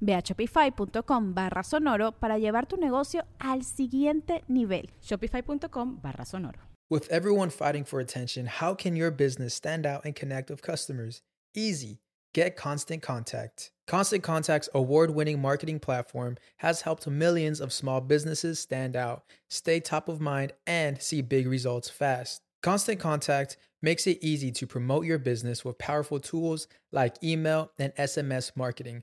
Ve a shopify.com barra sonoro para llevar tu negocio al siguiente nivel. Shopify.com barra sonoro. With everyone fighting for attention, how can your business stand out and connect with customers? Easy. Get Constant Contact. Constant Contact's award winning marketing platform has helped millions of small businesses stand out, stay top of mind, and see big results fast. Constant Contact makes it easy to promote your business with powerful tools like email and SMS marketing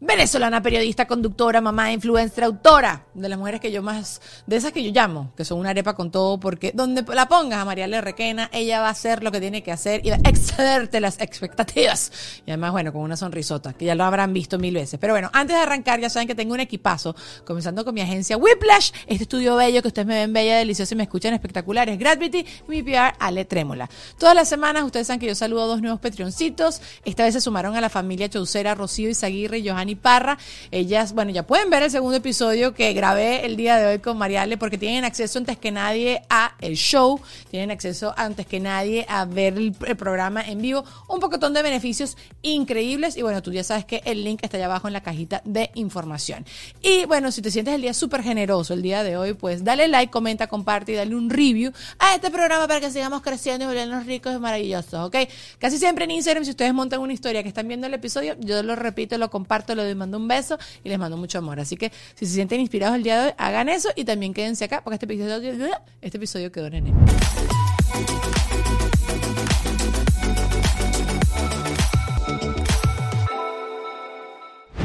venezolana, periodista, conductora, mamá, influencer, autora, de las mujeres que yo más, de esas que yo llamo, que son una arepa con todo, porque donde la pongas a María L. Requena, ella va a hacer lo que tiene que hacer y va a excederte las expectativas. Y además, bueno, con una sonrisota, que ya lo habrán visto mil veces. Pero bueno, antes de arrancar, ya saben que tengo un equipazo, comenzando con mi agencia Whiplash, este estudio bello que ustedes me ven bella, deliciosa y me escuchan espectaculares, Gravity, mi PR, Ale Trémola. Todas las semanas, ustedes saben que yo saludo a dos nuevos Patreoncitos, esta vez se sumaron a la familia Chaucera, Rocío Izaguirre y Johanny Parra. Ellas, bueno, ya pueden ver el segundo episodio que grabé el día de hoy con Mariale porque tienen acceso antes que nadie a el show, tienen acceso antes que nadie a ver el, programa en vivo, un pocotón de beneficios increíbles y bueno, tú ya sabes que el link está allá abajo en la cajita de información. Y bueno, si te sientes el día súper generoso el día de hoy, pues dale like, comenta, comparte y dale un review a este programa para que sigamos creciendo y volviéndonos ricos y maravillosos, ¿ok? Casi siempre en Instagram, si ustedes montan una historia que están viendo el episodio, yo lo repito, lo comparto, mando un beso y les mando mucho amor. Así que si se sienten inspirados el día de hoy, hagan eso y también quédense acá porque este episodio, este episodio quedó en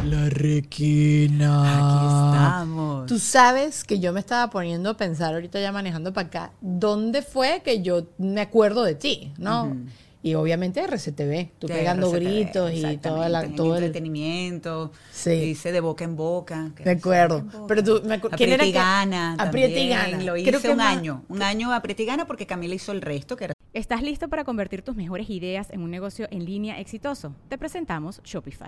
La requina. Aquí estamos. Tú sabes que yo me estaba poniendo a pensar ahorita ya manejando para acá, ¿dónde fue que yo me acuerdo de ti? ¿No? Y obviamente RCTV, tú De pegando RCTV, gritos y toda la, todo el... entretenimiento. Sí. Hice de boca en boca. De acuerdo. boca. Pero tú, me acu- ¿quién era Aprieta y que- gana. Aprieta y también. gana. Lo Creo hice que un más- año. Un año aprieta y gana porque Camila hizo el resto, que era ¿Estás listo para convertir tus mejores ideas en un negocio en línea exitoso? Te presentamos Shopify.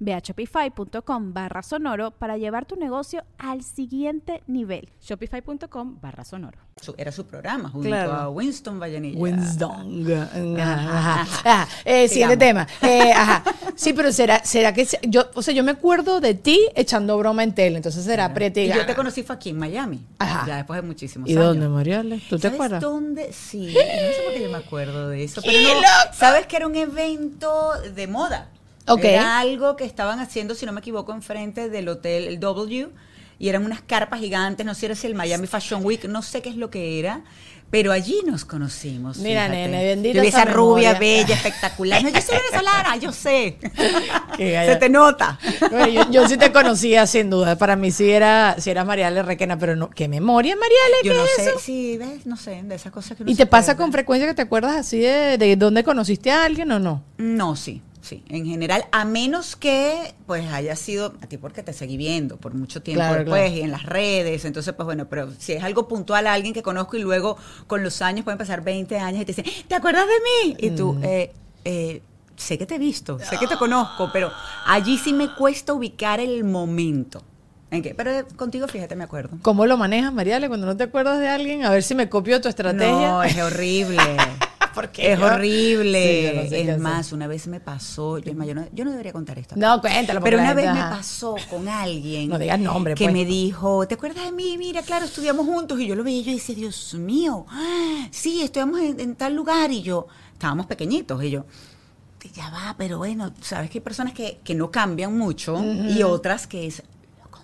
Ve a shopify.com barra sonoro para llevar tu negocio al siguiente nivel. Shopify.com barra sonoro. Era su programa junto Claro. a Winston Vallenilla. Winston. Ajá, ajá. Ah, eh, siguiente tema. Eh, ajá. Sí, pero será, será que se- yo, o sea, yo me acuerdo de ti echando broma en tele, entonces será Pretty Y yo te conocí fue aquí en Miami. Ajá. Ya después de muchísimos ¿Y años. dónde, Mariale? ¿Tú te ¿Sabes acuerdas? dónde? Sí, no sé por qué yo me acuerdo de eso. Pero ¡Qué no, loco! ¿sabes que era un evento de moda? Era algo que estaban haciendo, si no me equivoco, enfrente del hotel, el W, y eran unas carpas gigantes, no sé si era el Miami Fashion Week, no sé qué es lo que era. Pero allí nos conocimos. Mira, fíjate. nene, bendita Yo vi esa esa rubia, bella, espectacular. No, yo soy venezolana, yo sé. Se te nota. Bueno, yo, yo sí te conocía sin duda. Para mí sí era, sí era Mariale Requena, pero no, qué memoria, Mariale, Yo ¿qué no es sé, eso? sí, ves, no sé, de esas cosas que uno ¿Y se te pasa con frecuencia que te acuerdas así de, de dónde conociste a alguien o no? No, sí, sí, en general, a menos que pues haya sido a ti porque te seguí viendo por mucho tiempo Claro, después claro. y en las redes, entonces pues bueno, pero si es algo puntual a alguien que conozco y luego con los años pueden pasar 20 años y te dicen, ¿te acuerdas de mí? Y tú, Mm. eh, eh, sé que te he visto, sé que te conozco, pero allí sí me cuesta ubicar el momento. ¿En qué? Pero eh, contigo, fíjate, me acuerdo. ¿Cómo lo manejas, Mariale, cuando no te acuerdas de alguien? A ver si me copio tu estrategia. No, es horrible. Porque es yo- horrible. Sí, yo no sé qué es hacer. más, una vez me pasó, yo, yo no, yo no debería contar esto. No, cuéntalo. Pero una vez me pasó con alguien. No digas nombre, Que pues. me dijo, ¿te acuerdas de mí? Mira, claro, estudiamos juntos. Y yo lo veía y yo decía, Dios mío, ah, sí, estudiamos en, en tal lugar. Y yo, estábamos pequeñitos. Y yo, ya va, pero bueno, sabes que hay personas que, que no cambian mucho y otras que es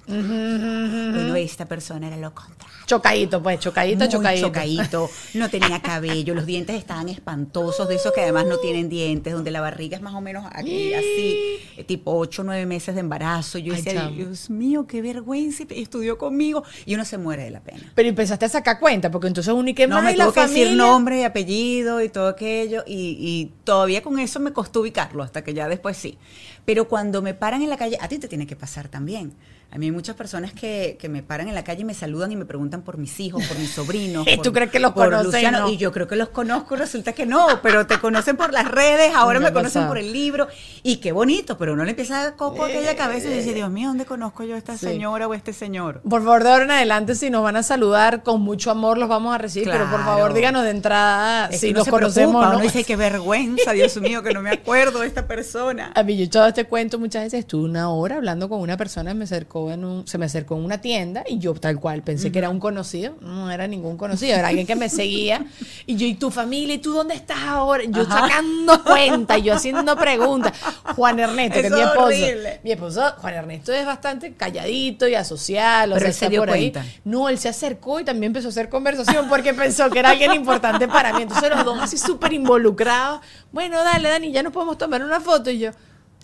Bueno, esta persona era lo contrario. Chocadito, pues, chocadito, Muy chocadito. chocadito, no tenía cabello, los dientes estaban espantosos, de esos que además no tienen dientes, donde la barriga es más o menos aquí, así, eh, tipo 8 o 9 meses de embarazo. Yo Ay, decía. Dios mío, qué vergüenza, y estudió conmigo, y uno se muere de la pena. Pero empezaste a sacar cuenta, porque entonces uno y que No, más me la tuvo que familia. decir nombre y apellido y todo aquello, y, y todavía con eso me costó ubicarlo, hasta que ya después sí. Pero cuando me paran en la calle, a ti te tiene que pasar también. A mí hay muchas personas que, que me paran en la calle y me saludan y me preguntan por mis hijos, por mis sobrinos. ¿Y por- tú crees que los por conocen, Luciano, no? Y yo creo que los conozco, resulta que no, pero te conocen por las redes, ahora Me conocen por el libro. Y qué bonito, pero uno le empieza a dar coco a aquella cabeza y dice, Dios mío, ¿dónde conozco yo a esta Sí. señora o a este señor? Por favor, de ahora en adelante, si nos van a saludar, con mucho amor los vamos a recibir, pero por favor, díganos de entrada Es si se conocemos preocupa, no. Uno dice, qué vergüenza, Dios mío, que no me acuerdo de esta persona. A mí yo todo este cuento muchas veces estuve una hora hablando con una persona, me acercó en un, se me acercó en una tienda y yo tal cual pensé que era un conocido, no era ningún conocido, era alguien que me seguía y yo y tu familia y tú dónde estás ahora, yo Ajá. sacando cuenta y yo haciendo preguntas. Juan Ernesto, que es mi es esposo, horrible. mi esposo Juan Ernesto es bastante calladito y asocial, o Pero sea, él se está dio por ahí. No, él se acercó y también empezó a hacer conversación porque pensó que era alguien importante para mí. Entonces los dos así súper involucrados. Bueno, dale, Dani, ya nos podemos tomar una foto. Y yo,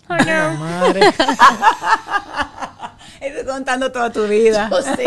ay, no. madre. Estoy contando toda tu vida. Yo sé.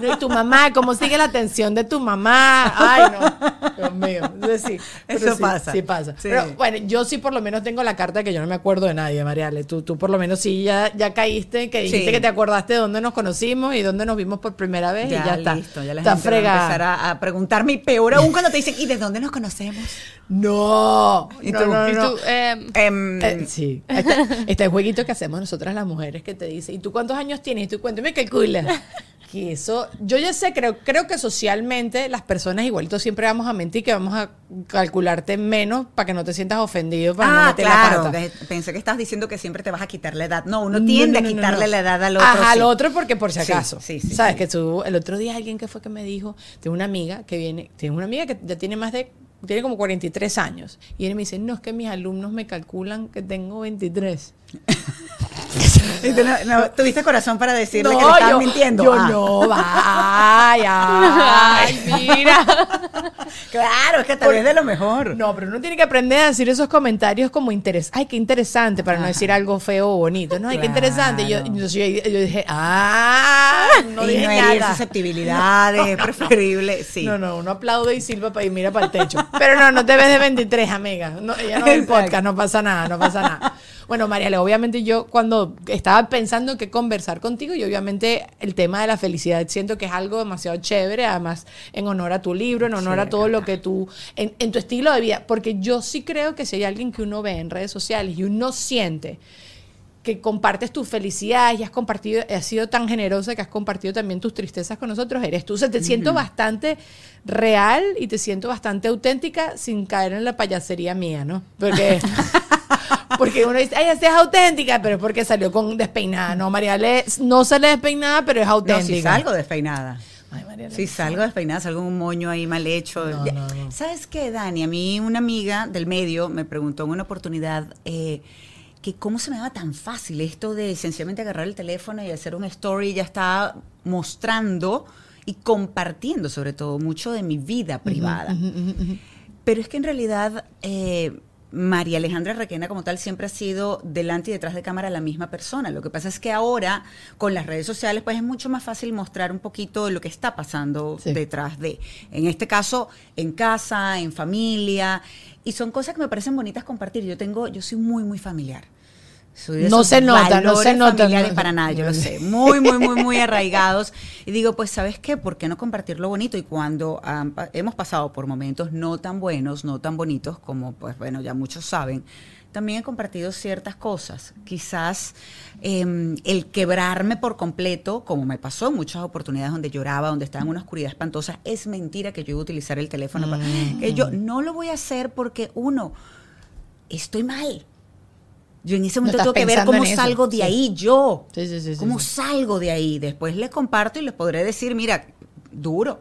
No, y tu mamá, ¿cómo sigue la atención de tu mamá? Ay, no. Dios mío. Entonces, sí, pero Eso sí, pasa. Sí pasa. Sí. Pero bueno, yo sí por lo menos tengo la carta de que yo no me acuerdo de nadie, Mariale. Tú, tú por lo menos sí ya, ya caíste, que dijiste que te acordaste de dónde nos conocimos y dónde nos vimos por primera vez Ya, y ya está. listo, ya la está gente va a empezar a, a preguntarme y peor aún cuando te dicen, ¿y de dónde nos conocemos? No. ¿Y no, tú? no, Y no. tú, em, Em, Eh, sí. Está, está el jueguito que hacemos nosotras las mujeres que te dice, ¿y tú cuántos años tienes? Y tú cuéntame, calcula. Que eso, yo ya sé, creo, creo que socialmente las personas igualito siempre vamos a mentir que vamos a calcularte menos para que no te sientas ofendido para no ah, meter la claro. pata. que- Pensé que estabas diciendo que siempre te vas a quitar la edad. No, uno No, tiende no, no, a no, quitarle no. la edad al otro. Ajá, sí. al otro porque por si acaso. sí, sí, ¿Sabes? Que tú, el otro día alguien que fue que me dijo, tengo una amiga que viene, tengo una amiga que ya tiene más de, tiene como 43 años. Y él me dice, no, es que mis alumnos me calculan que tengo 23. No- no, tuviste corazón para decirle que le estabas yo, mintiendo. Yo Ah. no, vaya. Ay, mira. Claro, es que tal vez de lo mejor. No, pero uno tiene que aprender a decir esos comentarios como interés. Ay, qué interesante, para no decir algo feo o bonito. No, ay, qué interesante. Yo, yo, yo dije, ah, no y dije no nada. susceptibilidades, es preferible, sí. No, no, uno aplaude y silba para y mira para el techo. Pero no, no te ves de 23, amiga. No, ella no ve el podcast, no pasa nada, no pasa nada. Bueno, Mariale, obviamente yo cuando estaba pensando que conversar contigo, y obviamente el tema de la felicidad siento que es algo demasiado chévere, además en honor a tu libro, en honor a todo lo que tú, en, en tu estilo de vida, porque yo sí creo que si hay alguien que uno ve en redes sociales y uno siente que compartes tu felicidad y has compartido, has sido tan generosa que has compartido también tus tristezas con nosotros, eres tú. O sea, te siento bastante real y te siento bastante auténtica sin caer en la payasería mía, ¿no? Porque, porque uno dice, ay, esta es auténtica, pero es porque salió con despeinada. No, Mariale no sale despeinada, pero es No, auténtica. si salgo despeinada. Ay, Mariale, Si salgo despeinada, salgo un moño ahí mal hecho. No, no, no. ¿Sabes qué, Dani? A mí una amiga del medio me preguntó en una oportunidad eh, que cómo se me daba tan fácil esto de sencillamente agarrar el teléfono y hacer un story. Ya estaba mostrando y compartiendo sobre todo mucho de mi vida privada. Pero es que en realidad eh, María Alejandra Requena como tal siempre ha sido delante y detrás de cámara la misma persona. Lo que pasa es que ahora con las redes sociales pues es mucho más fácil mostrar un poquito de lo que está pasando Sí. detrás de. En este caso, en casa, en familia. Y son cosas que me parecen bonitas compartir. Yo tengo, yo soy muy, muy familiar. No se nota, no se nota, familiares no- para nada, yo lo sé. sé. Muy, muy, muy, muy arraigados. Y digo, pues, ¿sabes qué? ¿Por qué no compartir lo bonito? Y cuando hemos pasado por momentos no tan buenos, no tan bonitos, como, pues, bueno, ya muchos saben, también he compartido ciertas cosas. Quizás eh, el quebrarme por completo, como me pasó en muchas oportunidades donde lloraba, donde estaba en una oscuridad espantosa, es mentira que yo iba a utilizar el teléfono. para- que yo no lo voy a hacer porque, uno, estoy mal. Yo en ese No momento tengo que ver cómo salgo de sí. ahí yo. Sí, sí, ¿Cómo salgo de ahí? Después les comparto y les podré decir, mira, duro.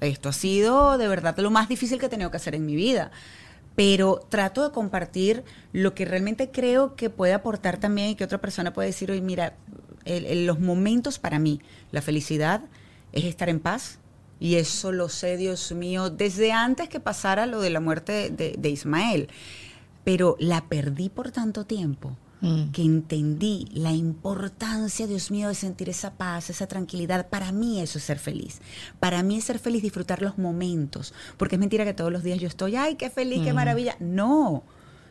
Esto ha sido de verdad lo más difícil que he tenido que hacer en mi vida. Pero trato de compartir lo que realmente creo que puede aportar también y que otra persona puede decir, oye, mira, el- el- los momentos para mí, la felicidad es estar en paz. Y eso lo sé, Dios mío, desde antes que pasara lo de la muerte de, de Ismael. Pero la perdí por tanto tiempo Mm. que entendí la importancia, Dios mío, de sentir esa paz, esa tranquilidad. Para mí eso es ser feliz. Para mí es ser feliz, disfrutar los momentos. Porque es mentira que todos los días yo estoy, ay, qué feliz, qué maravilla. No.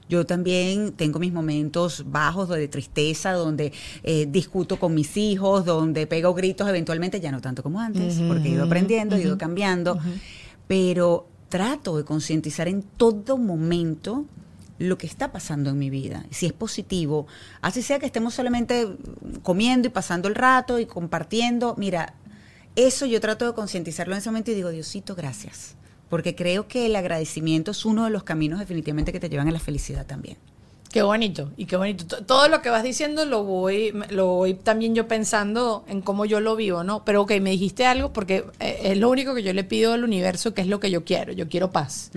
Yo también tengo mis momentos bajos de tristeza, donde eh, discuto con mis hijos, donde pego gritos eventualmente, ya no tanto como antes, porque he ido aprendiendo, he ido cambiando, pero trato de concientizar en todo momento lo que está pasando en mi vida. Si es positivo, así sea que estemos solamente comiendo y pasando el rato y compartiendo, mira, eso yo trato de concientizarlo en ese momento y digo, Diosito, gracias. Porque creo que el agradecimiento es uno de los caminos definitivamente que te llevan a la felicidad también. Qué bonito, y qué bonito. T- Todo lo que vas diciendo lo voy, lo voy también yo pensando en cómo yo lo vivo, ¿no? Pero ok, me dijiste algo porque eh, es lo único que yo le pido al universo, que es lo que yo quiero. Yo quiero paz.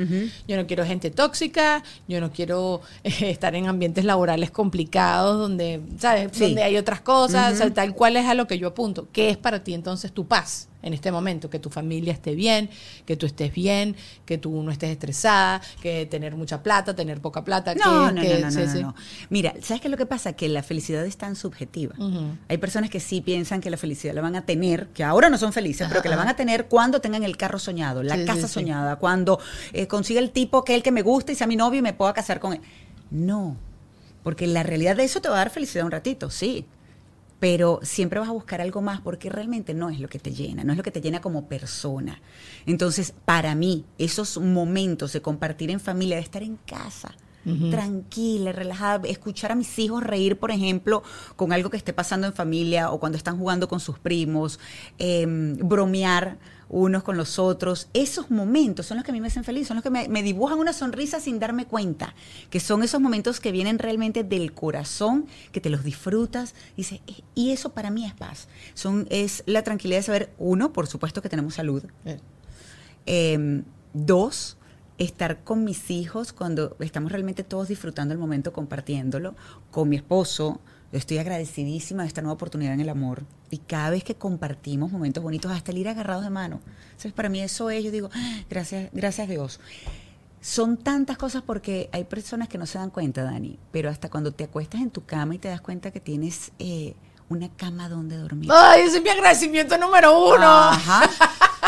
Yo no quiero gente tóxica, yo no quiero eh, estar en ambientes laborales complicados donde, ¿sabes? Sí. Donde hay otras cosas, o sea, tal cual es a lo que yo apunto. ¿Qué es para ti entonces tu paz? En este momento, que tu familia esté bien, que tú estés bien, que tú no estés estresada, que tener mucha plata, tener poca plata, No, que, no, que- no, no, sí, no, sí. no. Mira, ¿sabes qué es lo que pasa? Que la felicidad es tan subjetiva. Hay personas que sí piensan que la felicidad la van a tener, que ahora no son felices, pero que la van a tener cuando tengan el carro soñado, la Sí, casa soñada, cuando eh, consiga el tipo que el que me gusta y sea mi novio y me pueda casar con él. No, porque la realidad de eso te va a dar felicidad un ratito, sí. Pero siempre vas a buscar algo más porque realmente no es lo que te llena, no es lo que te llena como persona. Entonces, para mí, esos momentos de compartir en familia, de estar en casa, tranquila, relajada, escuchar a mis hijos reír, por ejemplo, con algo que esté pasando en familia o cuando están jugando con sus primos, em, bromear unos con los otros, esos momentos son los que a mí me hacen feliz, son los que me, me dibujan una sonrisa sin darme cuenta, que son esos momentos que vienen realmente del corazón, que te los disfrutas, "Eh", y eso para mí es paz. Son, es la tranquilidad de saber, uno, por supuesto que tenemos salud, Eh, eh, dos, estar con mis hijos cuando estamos realmente todos disfrutando el momento, compartiéndolo, con mi esposo, Estoy agradecidísima de esta nueva oportunidad en el amor. Y cada vez que compartimos momentos bonitos, hasta el ir agarrados de mano. Entonces, para mí eso es, yo digo, "Ah, gracias, gracias Dios. Son tantas cosas porque hay personas que no se dan cuenta, Dani, pero hasta cuando te acuestas en tu cama y te das cuenta que tienes eh, una cama donde dormir. Ay, ese es mi agradecimiento número uno. Ajá.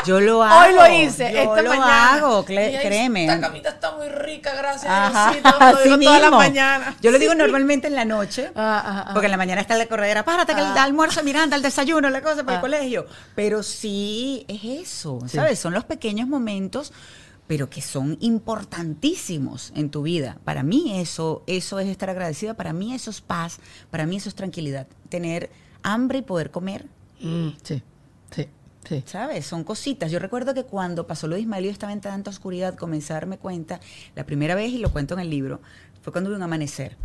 Yo lo hago. Hoy lo hice, Yo esta lo mañana. hago, cre- créeme. Esta camita está muy rica, gracias. Ajá, Diosito, lo así digo toda la mismo. mañana. Yo lo digo normalmente en la noche, Ah, ah, ah. porque en la mañana está la corredera, párate que el almuerzo, Miranda, el desayuno, la cosa para el colegio. Pero sí es eso, ¿sabes? Son los pequeños momentos, pero que son importantísimos en tu vida. Para mí eso, eso es estar agradecida, para mí eso es paz, para mí eso es tranquilidad. Tener hambre y poder comer, Mm, sí, sí, ¿Sabes? Son cositas. Yo recuerdo que cuando pasó lo de Ismael y yo estaba en tanta oscuridad, comencé a darme cuenta, la primera vez, y lo cuento en el libro, fue cuando hubo un amanecer.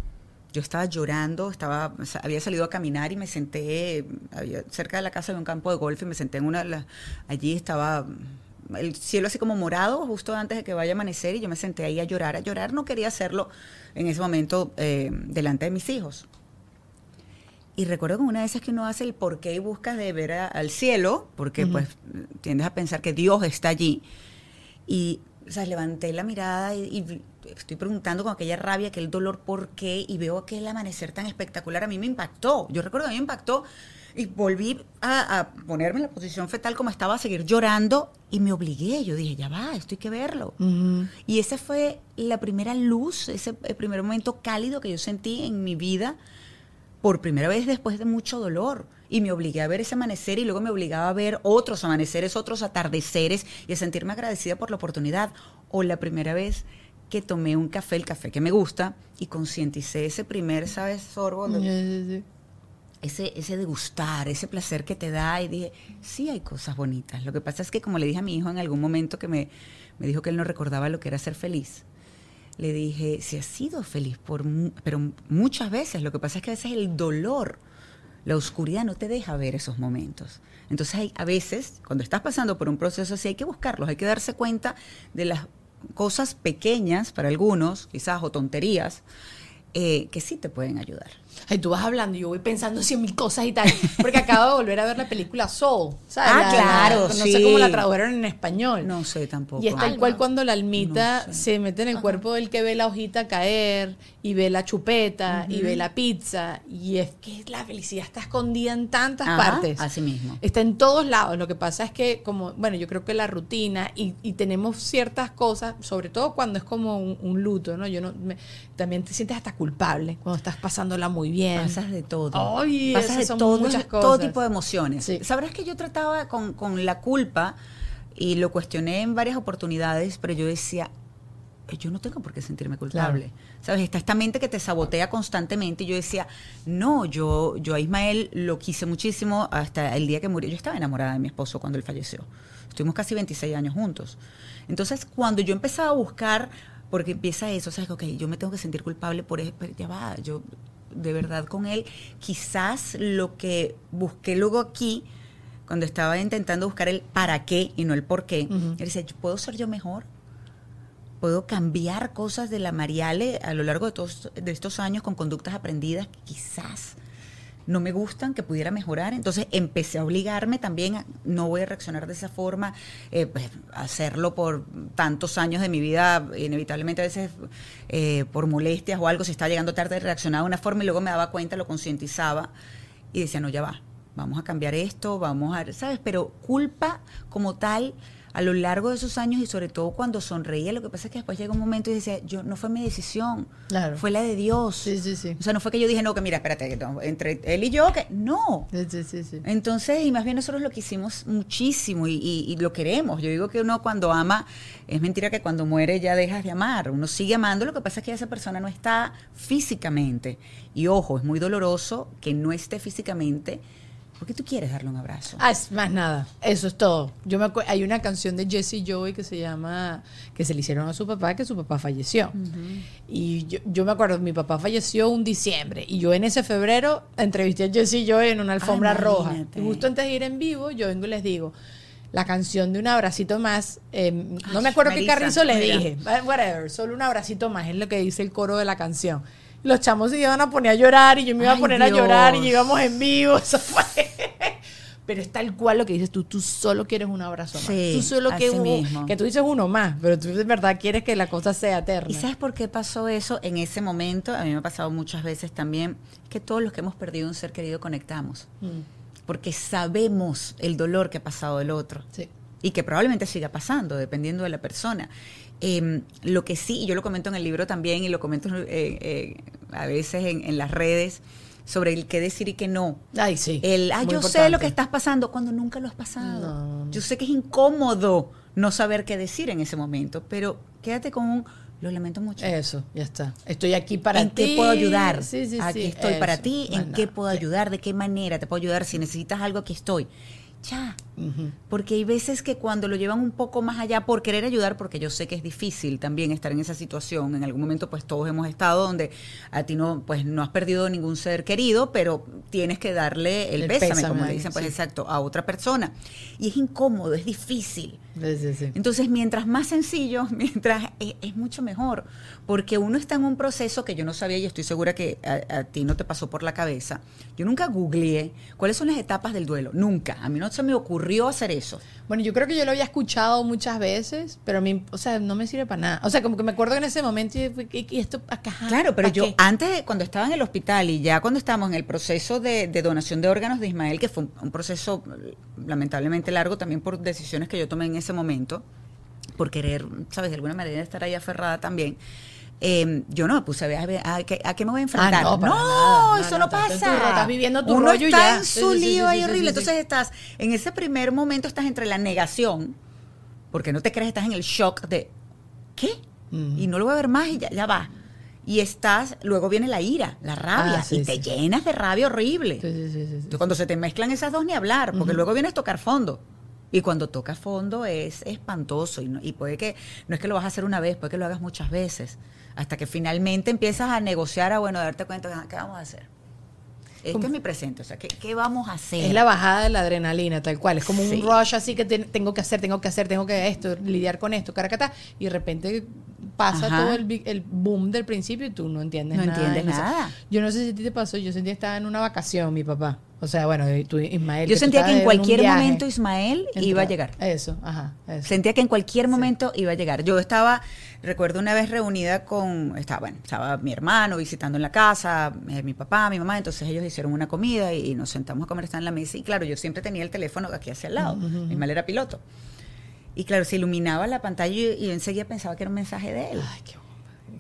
Yo estaba llorando, estaba, había salido a caminar y me senté, cerca de la casa había un campo de golf y me senté en una, de las- allí estaba el cielo así como morado, justo antes de que vaya a amanecer, y yo me senté ahí a llorar, a llorar, no quería hacerlo en ese momento eh, delante de mis hijos. Y recuerdo que una de esas que uno hace el por qué y buscas de ver a- al cielo, porque pues tiendes a pensar que Dios está allí. Y o sea, levanté la mirada y, y estoy preguntando con aquella rabia, aquel dolor, por qué, y veo aquel amanecer tan espectacular. A mí me impactó. Yo recuerdo que a mí me impactó y volví a, a ponerme en la posición fetal como estaba, a seguir llorando y me obligué. Yo dije, ya va, esto hay que verlo. Y esa fue la primera luz, ese el primer momento cálido que yo sentí en mi vida por primera vez después de mucho dolor. Y me obligué a ver ese amanecer y luego me obligaba a ver otros amaneceres, otros atardeceres y a sentirme agradecida por la oportunidad. O la primera vez que tomé un café, el café que me gusta, y concienticé ese primer, ¿sabes? Sorbo. Sí, sí, sí. Ese, ese degustar, ese placer que te da. Y dije, sí hay cosas bonitas. Lo que pasa es que, como le dije a mi hijo en algún momento que me, me dijo que él no recordaba lo que era ser feliz, le dije, si has sido feliz, por pero muchas veces. Lo que pasa es que a veces el dolor, la oscuridad no te deja ver esos momentos. Entonces, hay, a veces, cuando estás pasando por un proceso así, hay que buscarlos, hay que darse cuenta de las cosas pequeñas para algunos, quizás, o tonterías, eh, que sí te pueden ayudar. Ay, tú vas hablando y yo voy pensando cien mil cosas y tal. Porque acabo de volver a ver la película Soul. ¿sabes? Ah, La- la- claro, No sí. sé cómo la tradujeron en español. No sé tampoco. Y es tal cual cuando la almita No sé. se mete en el cuerpo del que ve la hojita caer y ve la chupeta y ve la pizza. Y es que la felicidad está escondida en tantas Ajá, partes. así mismo. Está en todos lados. Lo que pasa es que, como, bueno, yo creo que la rutina y, y tenemos ciertas cosas, sobre todo cuando es como un, un luto, ¿no? Yo no, me- también te sientes hasta culpable cuando estás pasándola muy bien. Pasas de todo. Ay, Pasas de son todo, muchas todo cosas. tipo de emociones. Sí. Sabrás que yo trataba con, con la culpa y lo cuestioné en varias oportunidades, pero yo decía, "Eh, yo no tengo por qué sentirme culpable. ¿Sabes? Está esta mente que te sabotea constantemente y yo decía, no, yo, yo a Ismael lo quise muchísimo hasta el día que murió. Yo estaba enamorada de mi esposo cuando él falleció. Estuvimos casi 26 años juntos. Entonces, cuando yo empezaba a buscar, porque empieza eso, ¿sabes? Ok, yo me tengo que sentir culpable por eso, pero ya va, yo de verdad con él, quizás lo que busqué luego aquí, cuando estaba intentando buscar el para qué y no el por qué, él decía, ¿yo ¿puedo ser yo mejor? ¿Puedo cambiar cosas de la Mariale a lo largo de, todos, de estos años con conductas aprendidas quizás no me gustan, que pudiera mejorar? Entonces empecé a obligarme también, a, no voy a reaccionar de esa forma, eh, pues, hacerlo por tantos años de mi vida, inevitablemente a veces eh, por molestias o algo, si estaba llegando tarde, reaccionaba de una forma y luego me daba cuenta, lo concientizaba y decía, no, ya va, vamos a cambiar esto, vamos a, ¿sabes? Pero culpa como tal, a lo largo de esos años y sobre todo cuando sonreía, lo que pasa es que después llega un momento y decía, yo no fue mi decisión, Claro. fue la de Dios. Sí, sí, sí. O sea, no fue que yo dije, no, que mira, espérate, que no, entre él y yo, que no. Sí, sí, sí. Entonces, y más bien nosotros lo quisimos muchísimo y, y- y lo queremos. Yo digo que uno cuando ama, es mentira que cuando muere ya dejas de amar. Uno sigue amando, lo que pasa es que esa persona no está físicamente. Y ojo, es muy doloroso que no esté físicamente porque tú quieres darle un abrazo. Ah, es más nada. Eso es todo. Yo me acuerdo, hay una canción de Jesse Joy que se llama, que se le hicieron a su papá, que su papá falleció. Y yo, yo me acuerdo, mi papá falleció un diciembre y yo en ese febrero entrevisté a Jesse Joy en una alfombra roja. imagínate. Y justo antes de ir en vivo, yo vengo y les digo, la canción de un abracito más, eh, no me acuerdo qué carrizo les mira. dije, but whatever, solo un abracito más, es lo que dice el coro de la canción. Los chamos se iban a poner a llorar y yo me iba a poner a llorar y íbamos en vivo. Eso fue. Pero es tal cual lo que dices tú, tú solo quieres un abrazo más. Sí, tú solo uno- mismo. que tú dices uno más, pero tú de verdad quieres que la cosa sea eterna. ¿Y sabes por qué pasó eso en ese momento? A mí me ha pasado muchas veces también que todos los que hemos perdido un ser querido conectamos. Mm, Porque sabemos el dolor que ha pasado el otro. sí. y que probablemente siga pasando, dependiendo de la persona. Eh, lo que sí, yo lo comento en el libro también y lo comento eh, eh, a veces en, en las redes, sobre el qué decir y qué no. Ay, sí. El, ah, yo sé lo que estás pasando cuando nunca lo has pasado. No. Yo sé que es incómodo no saber qué decir en ese momento, pero quédate con un, lo lamento mucho. Eso, ya está. Estoy aquí para ¿En ti. qué puedo ayudar? Sí, sí, aquí sí, estoy para ti. ¿En qué puedo ayudar? ¿De qué manera te puedo ayudar? Si necesitas algo, aquí estoy. Ya. Porque hay veces que cuando lo llevan un poco más allá por querer ayudar, porque yo sé que es difícil también estar en esa situación. En algún momento, pues todos hemos estado donde a ti no, pues no has perdido ningún ser querido, pero tienes que darle el, El pésame, pésame como le dicen, pues sí. exacto, a otra persona. Y es incómodo, es difícil. Sí, sí, sí. Entonces, mientras más sencillo, mientras es, es mucho mejor, porque uno está en un proceso que yo no sabía y estoy segura que a, a ti no te pasó por la cabeza. Yo nunca googleé cuáles son las etapas del duelo, nunca. A mí no se me ocurrió hacer eso. Bueno, yo creo que yo lo había escuchado muchas veces, pero a mí, o sea, no me sirve para nada. O sea, como que me acuerdo que en ese momento, y, esto acá. Claro, pero ¿pa' yo qué? antes, de, cuando estaba en el hospital y ya cuando estábamos en el proceso de, de donación de órganos de Ismael, que fue un, un proceso eh, lamentablemente largo también por decisiones que yo tomé en ese momento, por querer, sabes, de alguna manera estar ahí aferrada también. Eh, yo no me puse a ver a, ver, a qué, a qué me voy a enfrentar. no, nada. Eso no, pasa. estás viviendo tu Uno rollo está ya. en su sí, lío ahí sí, horrible. sí. Entonces estás, en ese primer momento estás entre la negación, porque no te crees, estás en el shock de, ¿qué? Y no lo voy a ver más y ya, ya va. Y estás, luego viene la ira, la rabia, Ah, sí, y te sí. llenas de rabia horrible. Sí, sí, sí, sí, sí. Entonces, cuando se te mezclan esas dos, ni hablar, porque luego vienes a tocar fondo. Y cuando tocas fondo es espantoso. Y, no- y puede que, no es que lo vas a hacer una vez, puede que lo hagas muchas veces. Hasta que finalmente empiezas a negociar, a bueno, a darte cuenta, "Ah, ¿qué vamos a hacer? Este ¿Cómo? es mi presente, o sea, ¿qué, qué vamos a hacer? Es la bajada de la adrenalina, tal cual. Es como Sí. un rush así que te- tengo que hacer, tengo que hacer, tengo que esto, lidiar con esto, caracata. Y de repente pasa Ajá. todo el, el boom del principio y tú no entiendes No nada. entiendes sé- nada. Yo no sé si a ti te pasó, yo sentí que estaba en una vacación, mi papá. O sea, bueno, tú, Ismael. Yo sentía que en cualquier viaje. momento Ismael iba a llegar. Eso, ajá. Eso. Sentía que en cualquier momento iba a llegar. Yo estaba, recuerdo una vez reunida con, estaba, bueno, estaba mi hermano visitando en la casa, eh, mi papá, mi mamá, entonces ellos hicieron una comida y, y nos sentamos a comer, está en la mesa y claro, yo siempre tenía el teléfono aquí hacia el lado, mi mal era piloto. Y claro, se iluminaba la pantalla y, yo enseguida pensaba que era un mensaje de él. Ay, qué,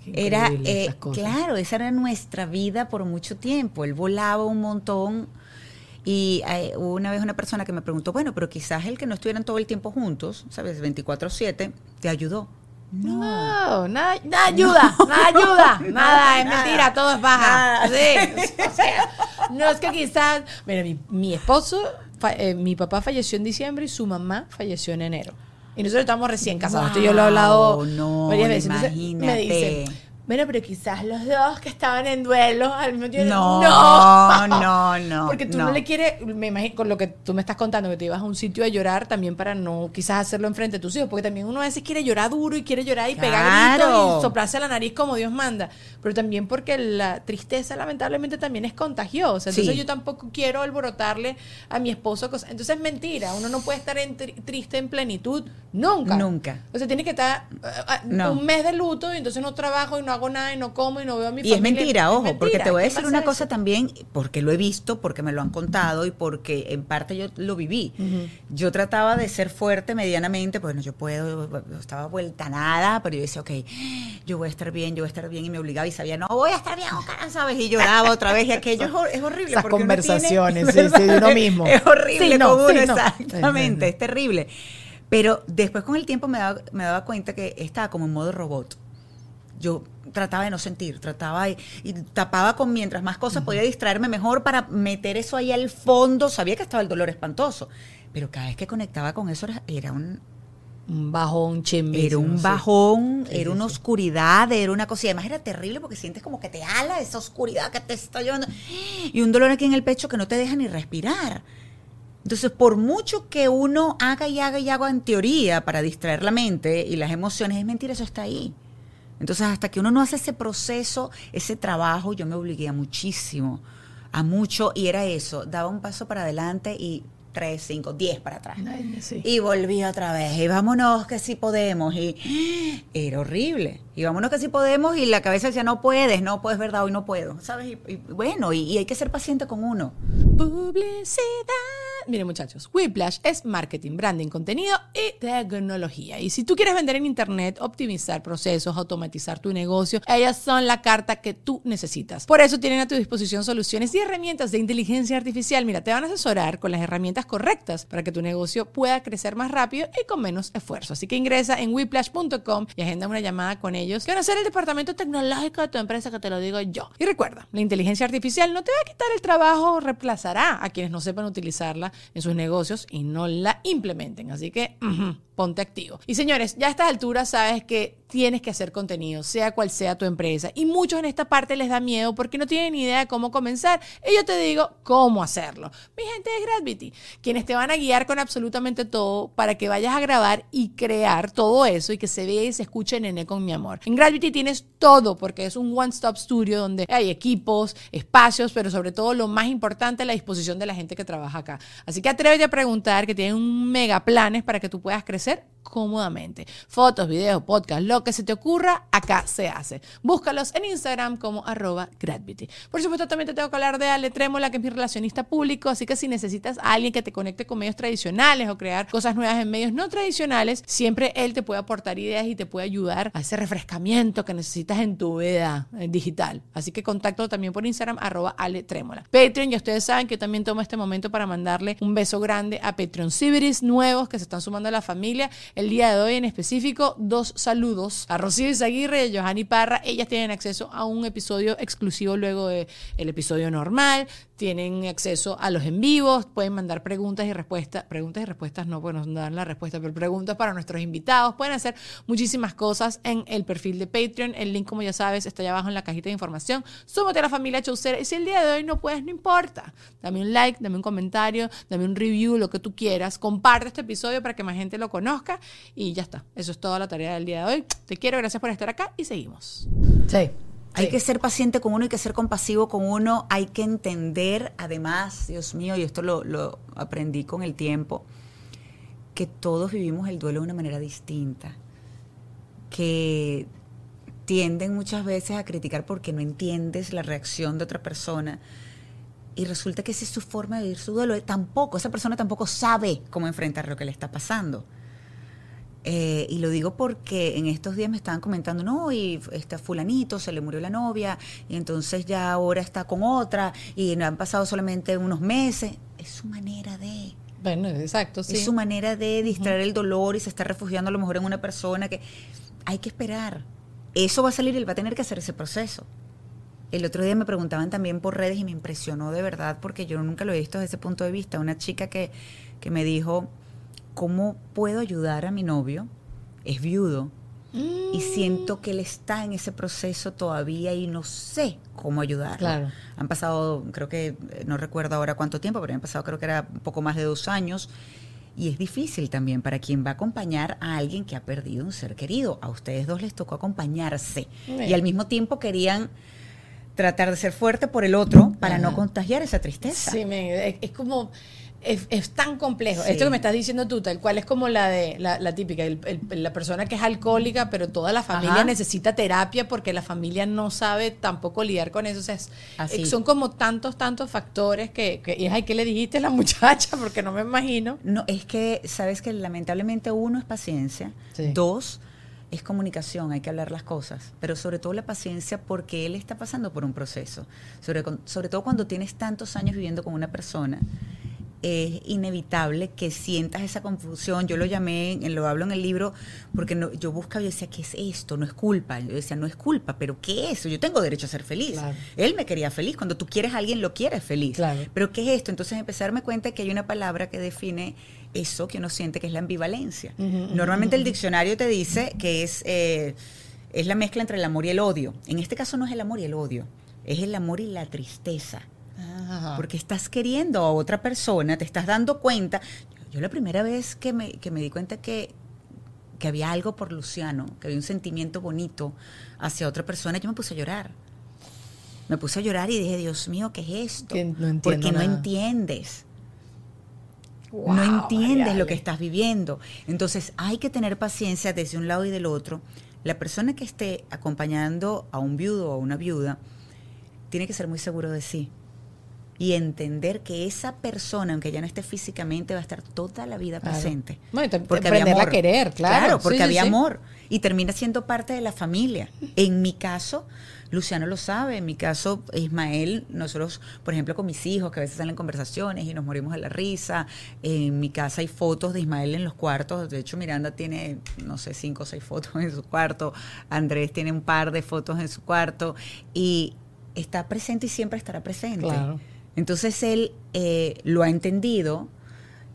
qué Era, eh, claro, esa era nuestra vida por mucho tiempo. Él volaba un montón. Y eh, hubo una vez una persona que me preguntó, bueno, pero quizás el que no estuvieran todo el tiempo juntos, ¿sabes? 24/7, te ayudó. No. No, nada, nada ayuda, nada ayuda, nada, es Nada. mentira, todo es baja. Sí, o sea, no es que quizás, mira, mi, mi esposo, eh, mi papá falleció en diciembre y su mamá falleció en enero. Y nosotros estamos recién casados. Esto yo lo he hablado no, varias veces. Entonces, me imagínate. Bueno, pero quizás los dos que estaban en duelo al mismo tiempo. No, no, no, Porque tú no. no. le quieres, me imagino, con lo que tú me estás contando, que te ibas a un sitio a llorar también para no quizás hacerlo enfrente de tus hijos, porque también uno a veces quiere llorar duro y quiere llorar y pegar Claro. gritos y soplarse la nariz como Dios manda, pero también porque la tristeza lamentablemente también es contagiosa, entonces Sí. yo tampoco quiero alborotarle a mi esposo cosas, entonces es mentira, uno no puede estar en tri- triste en plenitud nunca. Nunca. O sea, tiene que estar eh, eh, No. un mes de luto y entonces no trabajo y no hago nada y no como y no veo a mi Y familia. es mentira, ojo, porque mentira, te voy a ¿qué decir una eso? cosa también, porque lo he visto, porque me lo han contado y porque en parte yo lo viví. Yo trataba de ser fuerte medianamente, pues no, yo puedo, yo estaba vuelta nada, pero yo decía, ok, yo voy a estar bien, yo voy a estar bien, y me obligaba y sabía, no voy a estar bien, Oscar, ¿sabes? Y lloraba otra vez, y aquello es, hor- es horrible. Esas porque uno tiene- conversaciones, sí, sí, de uno mismo. Es horrible Sí, no, con sí, uno, no. exactamente, es terrible. Pero después con el tiempo me daba, me daba cuenta que estaba como en modo robot yo trataba de no sentir, trataba y, y tapaba con mientras más cosas podía distraerme mejor para meter eso ahí al fondo. Sabía que estaba el dolor espantoso, pero cada vez que conectaba con eso era, era un Un bajón era un bajón, era una oscuridad, era una cosa y además era terrible porque sientes como que te ala esa oscuridad que te está llevando y un dolor aquí en el pecho que no te deja ni respirar. Entonces, por mucho que uno haga y haga y haga en teoría para distraer la mente y las emociones, es mentira, eso está ahí. Entonces, hasta que uno no hace ese proceso, ese trabajo, yo me obligué a muchísimo, a mucho, y era eso, daba un paso para adelante y tres, cinco, diez para atrás. Sí. Y volví otra vez, y vámonos que sí podemos, y era horrible. Y vámonos que sí podemos, y la cabeza decía, no puedes, no puedes, verdad, hoy no puedo, ¿sabes? Y, y bueno, y, y hay que ser paciente con uno. Publicidad. Miren muchachos, Whiplash es marketing, branding, contenido y tecnología. Y si tú quieres vender en internet, optimizar procesos, automatizar tu negocio, ellas son la carta que tú necesitas. Por eso tienen a tu disposición soluciones y herramientas de inteligencia artificial. Mira, te van a asesorar con las herramientas correctas para que tu negocio pueda crecer más rápido y con menos esfuerzo. Así que ingresa en whiplash.com y agenda una llamada con ellos, que van a ser el departamento tecnológico de tu empresa, que te lo digo yo. Y recuerda, la inteligencia artificial no te va a quitar el trabajo, reemplazará a quienes no sepan utilizarla en sus negocios y no la implementen. Así que ujú, Y señores, ya a estas alturas sabes que tienes que hacer contenido, sea cual sea tu empresa. Y muchos en esta parte les da miedo porque no tienen ni idea de cómo comenzar. Y yo te digo cómo hacerlo. Mi gente de Gravity, quienes te van a guiar con absolutamente todo para que vayas a grabar y crear todo eso y que se vea y se escuche Nene con mi amor. En Gravity tienes todo porque es un one-stop studio donde hay equipos, espacios, pero sobre todo lo más importante, la disposición de la gente que trabaja acá. Así que atrévete a preguntar que tienen mega planes para que tú puedas crecer için cómodamente. Fotos, videos, podcast, lo que se te ocurra, acá se hace. Búscalos en Instagram como arroba. Por supuesto, también te tengo que hablar de Ale Trémola, que es mi relacionista público, así que si necesitas a alguien que te conecte con medios tradicionales o crear cosas nuevas en medios no tradicionales, siempre él te puede aportar ideas y te puede ayudar a ese refrescamiento que necesitas en tu vida eh, digital. Así que contacto también por Instagram, arroba Ale Trémola. Patreon, ya ustedes saben que yo también tomo este momento para mandarle un beso grande a Patreon Ciberis nuevos que se están sumando a la familia. El día de hoy en específico, dos saludos a Rocío Izaguirre y a Johanny Parra. Ellas tienen acceso a un episodio exclusivo luego del episodio normal. Tienen acceso a los en vivos, pueden mandar preguntas y respuestas. Preguntas y respuestas no, pues nos dan la respuesta, pero preguntas para nuestros invitados. Pueden hacer muchísimas cosas en el perfil de Patreon. El link, como ya sabes, está allá abajo en la cajita de información. Súmate a la familia Chaucera. Y si el día de hoy no puedes, no importa. Dame un like, dame un comentario, dame un review, lo que tú quieras. Comparte este episodio para que más gente lo conozca. Y ya está. Eso es toda la tarea del día de hoy. Te quiero, gracias por estar acá y seguimos. Sí. Hay Sí. que ser paciente con uno, hay que ser compasivo con uno, hay que entender, además, Dios mío, y esto lo, lo aprendí con el tiempo, que todos vivimos el duelo de una manera distinta, que tienden muchas veces a criticar porque no entiendes la reacción de otra persona. Y resulta que esa es su forma de vivir su duelo. Tampoco, esa persona tampoco sabe cómo enfrentar lo que le está pasando. Eh, y lo digo porque en estos días me estaban comentando, no, y este fulanito se le murió la novia, y entonces ya ahora está con otra, y no han pasado solamente unos meses. Es su manera de, Bueno, exacto, sí. es su manera de distraer el dolor y se está refugiando a lo mejor en una persona que hay que esperar. Eso va a salir, él va a tener que hacer ese proceso. El otro día me preguntaban también por redes y me impresionó de verdad porque yo nunca lo he visto desde ese punto de vista. Una chica que, que me dijo, ¿cómo puedo ayudar a mi novio? Es viudo y siento que él está en ese proceso todavía y no sé cómo ayudarlo. Claro. Han pasado, creo que, eh, no recuerdo ahora cuánto tiempo, pero han pasado creo que era un poco más de dos años. Y es difícil también para quien va a acompañar a alguien que ha perdido un ser querido. A ustedes dos les tocó acompañarse. Y al mismo tiempo querían tratar de ser fuerte por el otro para no contagiar esa tristeza. Sí, es, es como. Es, es tan complejo. Sí. Esto que me estás diciendo tú, tal cual es como la de la, la típica, el- el- la persona que es alcohólica, pero toda la familia Ajá. necesita terapia porque la familia no sabe tampoco lidiar con eso. O sea, es- Así. eh, son como tantos, tantos factores que, que y ay, ¿qué le dijiste a la muchacha? Porque no me imagino. No, es que, sabes que lamentablemente uno es paciencia, Sí. dos es comunicación, hay que hablar las cosas, pero sobre todo la paciencia porque él está pasando por un proceso, sobre, sobre todo cuando tienes tantos años viviendo con una persona. Es inevitable que sientas esa confusión. Yo lo llamé, en- lo hablo en el libro, porque no- yo buscaba, yo decía, ¿qué es esto? No es culpa. Yo decía, no es culpa, pero ¿qué es eso? Yo tengo derecho a ser feliz. Claro. Él me quería feliz. Cuando tú quieres a alguien, lo quieres feliz. Claro. Pero ¿qué es esto? Entonces empecé a darme cuenta que hay una palabra que define eso que uno siente que es la ambivalencia. Normalmente el diccionario te dice que es, eh, es la mezcla entre el amor y el odio. En este caso no es el amor y el odio, es el amor y la tristeza. Ajá. Porque estás queriendo a otra persona, te estás dando cuenta. Yo la primera vez que me, que me di cuenta que que había algo por Luciano, que había un sentimiento bonito hacia otra persona, yo me puse a llorar. Me puse a llorar y dije, Dios mío, ¿qué es esto? Que no entiendo Porque no entiendes. Wow, no entiendes lo que estás viviendo. Entonces hay que tener paciencia desde un lado y del otro. La persona que esté acompañando a un viudo o a una viuda tiene que ser muy seguro de sí y entender que esa persona, aunque ya no esté físicamente, va a estar toda la vida Claro. presente. No, porque había a amor. querer, claro. porque Sí, sí, había sí. amor y termina siendo parte de la familia. En mi caso, Luciano lo sabe, en mi caso, Ismael, nosotros, por ejemplo, con mis hijos, que a veces salen conversaciones y nos morimos de la risa, en mi casa hay fotos de Ismael en los cuartos, de hecho Miranda tiene, no sé, cinco o seis fotos en su cuarto, Andrés tiene un par de fotos en su cuarto y está presente y siempre estará presente. Claro. Entonces él eh, lo ha entendido,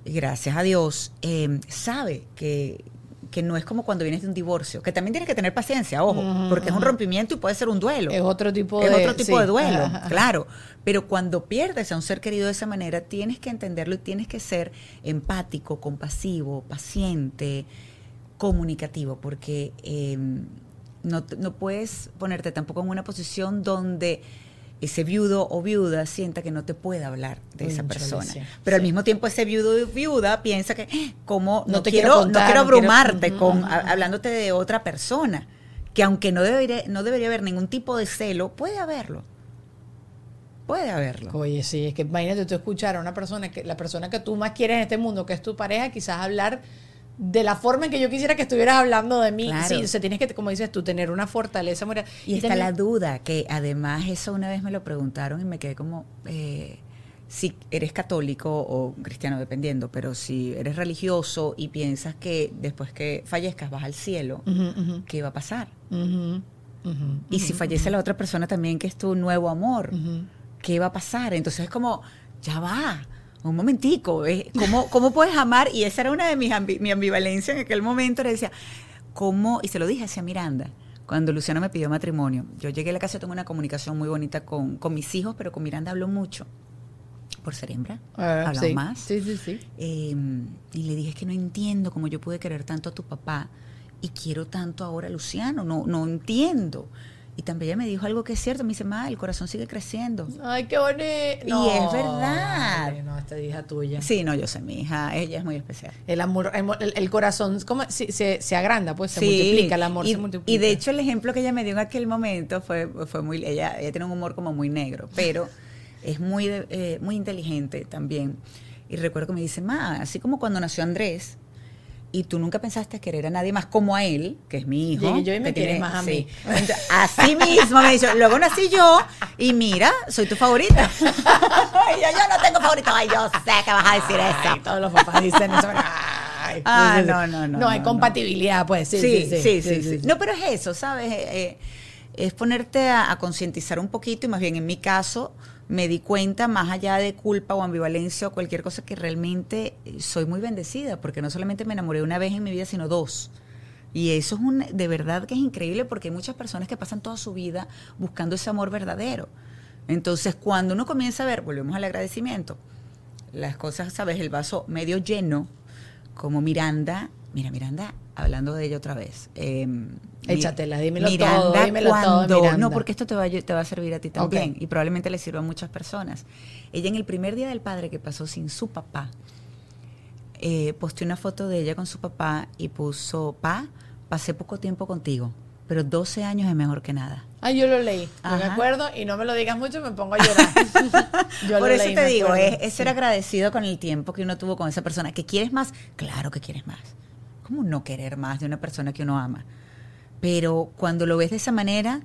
gracias a Dios, eh, sabe que, que no es como cuando vienes de un divorcio, que también tienes que tener paciencia, ojo, porque es un rompimiento y puede ser un duelo. Es otro tipo Es de- otro tipo sí. de duelo, Ajá, claro. Pero cuando pierdes a un ser querido de esa manera, tienes que entenderlo y tienes que ser empático, compasivo, paciente, comunicativo, porque eh, no, no puedes ponerte tampoco en una posición donde ese viudo o viuda sienta que no te puede hablar de esa persona. Pero al mismo tiempo ese viudo o viuda piensa que "Eh, como no, No te quiero, quiero contar, no quiero no quiero- abrumarte con hablándote de otra persona, que aunque no debería, no debería haber ningún tipo de celo, puede haberlo. Puede haberlo. Oye, sí, es que imagínate tú escuchar a una persona que la persona que tú más quieres en este mundo, que es tu pareja, quizás hablar de la forma en que yo quisiera que estuvieras hablando de mí. Claro. Sí, o sea, tienes que, como dices tú, tener una fortaleza moral. Y está también- la duda, que además eso una vez me lo preguntaron y me quedé como, eh, si eres católico o cristiano, dependiendo, pero si eres religioso y piensas que después que fallezcas vas al cielo, ¿qué va a pasar? Y si fallece la otra persona también, que es tu nuevo amor. ¿qué va a pasar? Entonces es como, ya va, un momentico, ¿cómo, ¿cómo puedes amar? Y esa era una de mis ambi- mi ambivalencia en aquel momento, le decía, ¿cómo? Y se lo dije hacia Miranda. Cuando Luciano me pidió matrimonio, yo llegué a la casa, tengo una comunicación muy bonita con, con mis hijos, pero con Miranda hablo mucho, por ser hembra, hablamos sí. más. Sí, sí, sí. Eh, y le dije, es que no entiendo cómo yo pude querer tanto a tu papá y quiero tanto ahora a Luciano, no, no entiendo. Y también ella me dijo algo que es cierto, me dice, ma, el corazón sigue creciendo. Ay, qué bonito. Y es verdad. Ay, No, esta hija tuya. Sí, no, yo sé, mi hija, ella es muy especial. El amor, el, corazón, ¿cómo? Se, se agranda, pues se multiplica, el amor y, se multiplica. Y de hecho el ejemplo que ella me dio en aquel momento fue, fue muy, ella, ella tiene un humor como muy negro, pero es muy, eh, muy inteligente también. Y recuerdo que me dice, ma, así como cuando nació Andrés, y tú nunca pensaste querer a nadie más como a él, que es mi hijo. Llegué yo y me quieres más a mí. Entonces, así mismo me dijo, luego nací yo, y mira, soy tu favorita. y yo, yo no tengo favorito. Ay, yo sé que vas a decir Ay, eso. todos los papás dicen eso. Ay, Ah, sí. no, no, no, No, hay compatibilidad, pues. Sí, sí, sí, sí, sí. No, pero es eso, ¿sabes? Eh, eh, es ponerte a, a concientizar un poquito y más bien en mi caso me di cuenta, más allá de culpa o ambivalencia o cualquier cosa, que realmente eh, soy muy bendecida, porque no solamente me enamoré una vez en mi vida, sino dos. Y eso es un, de verdad que es increíble porque hay muchas personas que pasan toda su vida buscando ese amor verdadero. Entonces, cuando uno comienza a ver, volvemos al agradecimiento, las cosas, ¿sabes? El vaso medio lleno, como Miranda, mira, Miranda, hablando de ella otra vez. mi- Échatela, dímelo Miranda todo, dímelo todo, cuando- Miranda. No, porque esto te va, a- te va a servir a ti también y probablemente le sirva a muchas personas. Ella en el primer día del padre que pasó sin su papá, eh, posteó una foto de ella con su papá y puso, pa, pasé poco tiempo contigo, pero 12 años es mejor que nada. Ay, yo lo leí. No me Ajá. acuerdo y no me lo digas mucho, me pongo a llorar. Yo Por lo eso leí, te digo, es ser agradecido con el tiempo que uno tuvo con esa persona. ¿Que quieres más? Claro que quieres más. ¿Cómo no querer más de una persona que uno ama? Pero cuando lo ves de esa manera,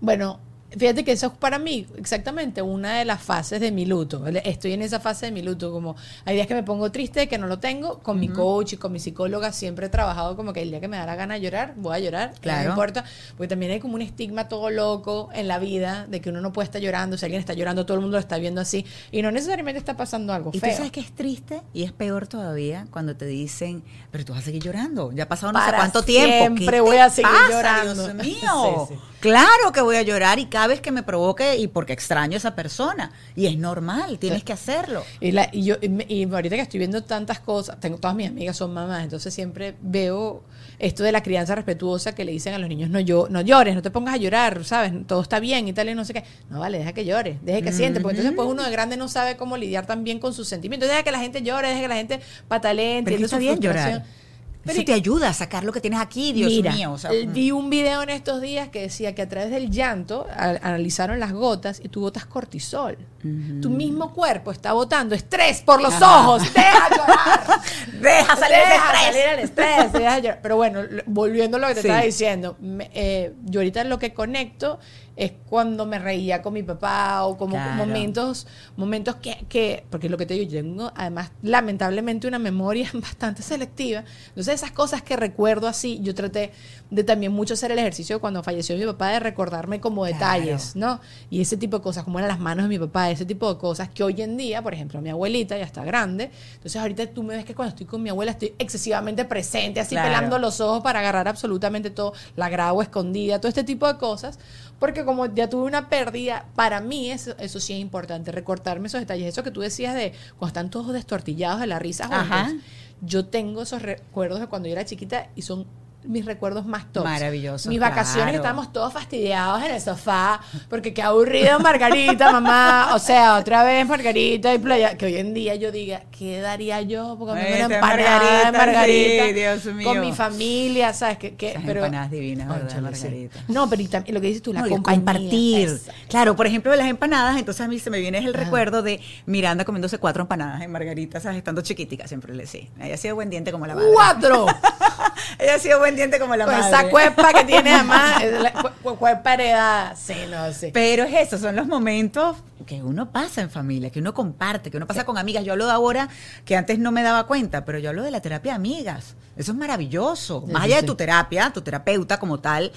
Bueno, fíjate que eso es para mí exactamente una de las fases de mi luto. Estoy en esa fase de mi luto, como hay días que me pongo triste, que no lo tengo, con mi coach y con mi psicóloga siempre he trabajado como que el día que me da la gana de llorar, voy a llorar, Claro. no importa, porque también hay como un estigma todo loco en la vida de que uno no puede estar llorando, si alguien está llorando, todo el mundo lo está viendo así, y no necesariamente está pasando algo y feo. tú sabes que es triste y es peor todavía cuando te dicen, pero tú vas a seguir llorando. Ya ha pasado no sé Para cuánto tiempo. ¿Qué siempre voy a seguir pasa, llorando. Dios mío. Sí, sí. Claro que voy a llorar y cada vez que me provoque y porque extraño a esa persona. Y es normal, tienes que hacerlo. Y, la, y yo y, y ahorita que estoy viendo tantas cosas, tengo todas mis amigas son mamás, entonces siempre veo esto de la crianza respetuosa que le dicen a los niños no yo no llores, no te pongas a llorar, sabes, todo está bien y tal y no sé qué. No vale, deja que llore, deja que siente, porque entonces pues uno de grande no sabe cómo lidiar también con sus sentimientos. Deja que la gente llore, deja que la gente patalee, entiende su bien frustración. llorar. Pero Eso te ayuda a sacar lo que tienes aquí, Dios Mira, mío. o sea, eh, vi un video en estos días que decía que a través del llanto a- analizaron las gotas y tú botas cortisol. Tu mismo cuerpo está botando estrés por los ojos. Deja llorar. Deja salir Deja estrés. salir el estrés, deja llorar. Pero bueno, volviendo a lo que te Sí. estaba diciendo, me- eh, yo ahorita lo que conecto es cuando me reía con mi papá o como Claro. momentos, momentos que, que, porque lo que te digo, yo tengo además lamentablemente una memoria bastante selectiva. Entonces esas cosas que recuerdo así, yo traté de también mucho hacer el ejercicio cuando falleció mi papá de recordarme como detalles, ¿no? Y ese tipo de cosas, como eran las manos de mi papá, ese tipo de cosas que hoy en día, por ejemplo, mi abuelita ya está grande, entonces ahorita tú me ves que cuando estoy con mi abuela estoy excesivamente presente, así Claro. pelando los ojos para agarrar absolutamente todo, la grabo escondida, todo este tipo de cosas, porque como ya tuve una pérdida, para mí eso, eso sí es importante, recortarme esos detalles, eso que tú decías de cuando están todos destortillados de la risa juntos. Ajá. Yo tengo esos recuerdos de cuando yo era chiquita y son mis recuerdos más tops. Maravillosos, Mis vacaciones claro. estábamos todos fastidiados en el sofá porque qué aburrido Margarita, mamá. O sea, otra vez Margarita y playa. Que hoy en día yo diga, ¿qué daría yo? Porque me una empanada Margarita, Margarita. sí, Dios mío. Con mi familia, ¿sabes? Que, que, Esas pero, empanadas divinas, ¿verdad, sí. Margarita? No, pero y también lo que dices tú, la No, compañía. compartir. Claro, por ejemplo, de las empanadas, entonces a mí se me viene el recuerdo de Miranda comiéndose cuatro empanadas en Margarita, ¿sabes? Estando chiquitica, siempre le decía. Ella ha sido buen diente como la madre. ¡Cuatro! Ella ha sido buen como la madre. esa cuepa que tiene además, es la cu- cu- cuepa heredada. Sí, no, sí. Pero es eso, son los momentos que uno pasa en familia, que uno comparte, que uno pasa con amigas. Yo hablo de ahora que antes no me daba cuenta, pero yo hablo de la terapia de amigas. Eso es maravilloso. Sí, Más allá sí. de tu terapia, tu terapeuta como tal,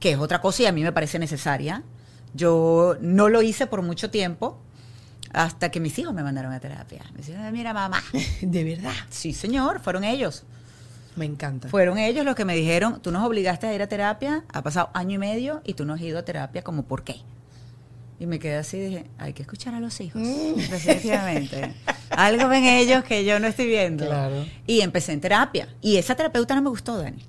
que es otra cosa y a mí me parece necesaria. Yo no lo hice por mucho tiempo hasta que mis hijos me mandaron a terapia. Me decían, mira mamá. De verdad. Sí, señor, fueron ellos. Me encanta. Fueron ellos los que me dijeron, tú nos obligaste a ir a terapia, ha pasado año y medio y tú no has ido a terapia, como por qué. Y me quedé así dije, hay que escuchar a los hijos, definitivamente. Algo ven ellos que yo no estoy viendo. Claro. Y empecé en terapia. Y esa terapeuta no me gustó, Dani.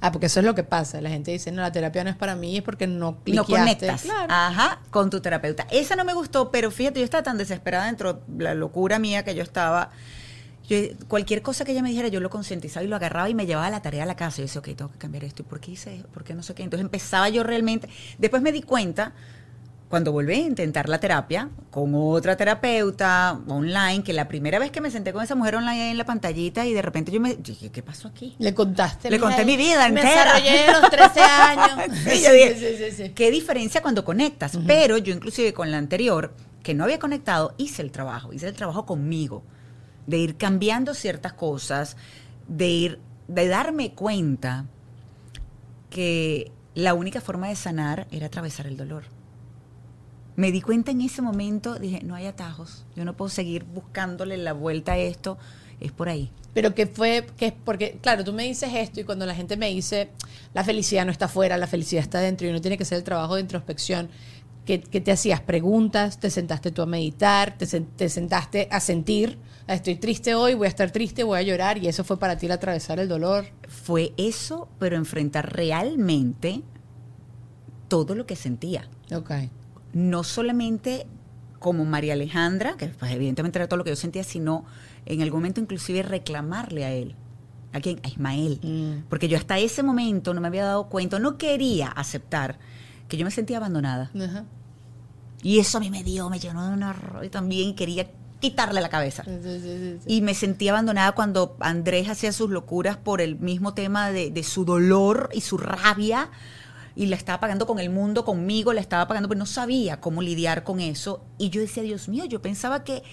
Ah, porque eso es lo que pasa. La gente dice, no, la terapia no es para mí, es porque no No cliqueaste. conectas. Claro. Ajá, con tu terapeuta. Esa no me gustó, pero fíjate, yo estaba tan desesperada dentro de la locura mía que yo estaba. Yo, cualquier cosa que ella me dijera, yo lo concientizaba y lo agarraba y me llevaba la tarea a la casa. Yo decía, ok, tengo que cambiar esto. ¿Y por qué hice eso? ¿Por qué no sé qué? Entonces empezaba yo realmente. Después me di cuenta, cuando volví a intentar la terapia con otra terapeuta online, que la primera vez que me senté con esa mujer online en la pantallita y de repente yo me dije, ¿qué pasó aquí? Le contaste. Le conté mi vida Me entera. desarrollé a los 13 años. Sí, yo dije, sí, sí, sí. ¿Qué diferencia cuando conectas? Pero yo inclusive con la anterior, que no había conectado, hice el trabajo, hice el trabajo conmigo, de ir cambiando ciertas cosas, de ir, de darme cuenta que la única forma de sanar era atravesar el dolor. Me di cuenta en ese momento, dije, no hay atajos, yo no puedo seguir buscándole la vuelta a esto, es por ahí. Pero que fue, que es porque, claro, tú me dices esto y cuando la gente me dice, la felicidad no está afuera, la felicidad está dentro y uno tiene que hacer el trabajo de introspección, que, que te hacías preguntas, te sentaste tú a meditar, te, te sentaste a sentir, ah, estoy triste hoy, voy a estar triste, voy a llorar y eso fue para ti el atravesar el dolor. Fue eso, pero enfrentar realmente todo lo que sentía. Ok. no solamente como María Alejandra, que pues, evidentemente era todo lo que yo sentía, sino en algún momento inclusive reclamarle a él, a quién, a Ismael, Mm. porque yo hasta ese momento no me había dado cuenta, no quería aceptar que yo me sentía abandonada. Y eso a mí me dio, me llenó de un horror y también quería quitarle la cabeza. Sí, sí, sí, sí. Y me sentí abandonada cuando Andrés hacía sus locuras por el mismo tema de, de su dolor y su rabia. Y la estaba pagando con el mundo, conmigo, la estaba pagando, pero no sabía cómo lidiar con eso. Y yo decía, Dios mío, yo pensaba que